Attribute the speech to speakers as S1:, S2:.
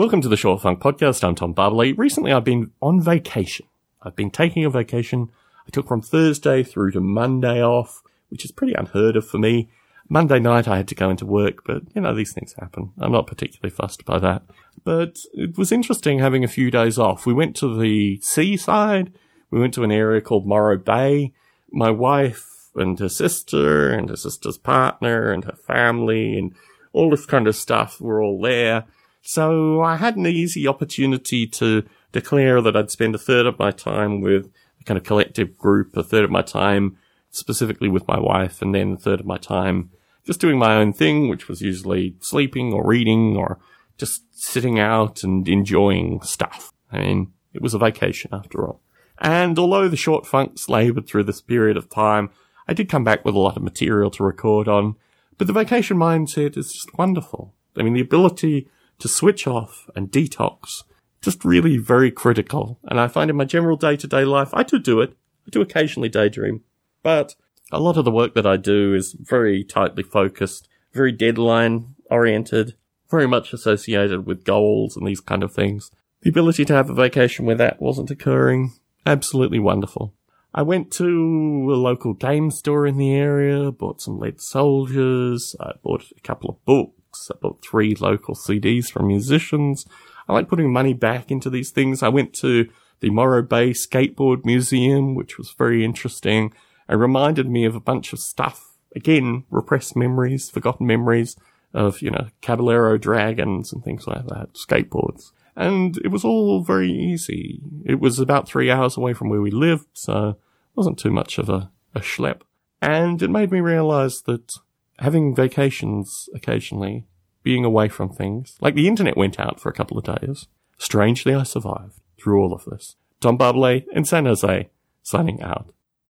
S1: Welcome to the Short Funk Podcast. I'm Tom Barbalet. Recently, I've been on vacation. I've been taking a vacation. I took from Thursday through to Monday off, which is pretty unheard of for me. Monday night, I had to go into work, but you know, these things happen. I'm not particularly fussed by that. But it was interesting having a few days off. We went to the seaside. We went to an area called Morro Bay. My wife and her sister and her sister's partner and her family and all this kind of stuff were all there. So I had an easy opportunity to declare that I'd spend a third of my time with a kind of collective group, a third of my time specifically with my wife, and then a third of my time just doing my own thing, which was usually sleeping or reading or just sitting out and enjoying stuff. I mean, it was a vacation after all. And although the short funks laboured through this period of time, I did come back with a lot of material to record on. But the vacation mindset is just wonderful. I mean, the ability to switch off and detox, just really very critical. And I find in my general day to day life, I do do it. I do occasionally daydream, but a lot of the work that I do is very tightly focused, very deadline oriented, very much associated with goals and these kind of things. The ability to have a vacation where that wasn't occurring, absolutely wonderful. I went to a local game store in the area, bought some lead soldiers, I bought a couple of books, I bought three local CDs from musicians. I like putting money back into these things. I went to the Morro Bay Skateboard Museum, which was very interesting. It reminded me of a bunch of stuff. Again, repressed memories, forgotten memories of, you know, Caballero dragons and things like that, skateboards. And it was all very easy. It was about three hours away from where we lived, so it wasn't too much of a, a schlep. And it made me realize that having vacations occasionally, being away from things, like the internet went out for a couple of days. Strangely, I survived through all of this. Tom Barbalet in San Jose, signing out.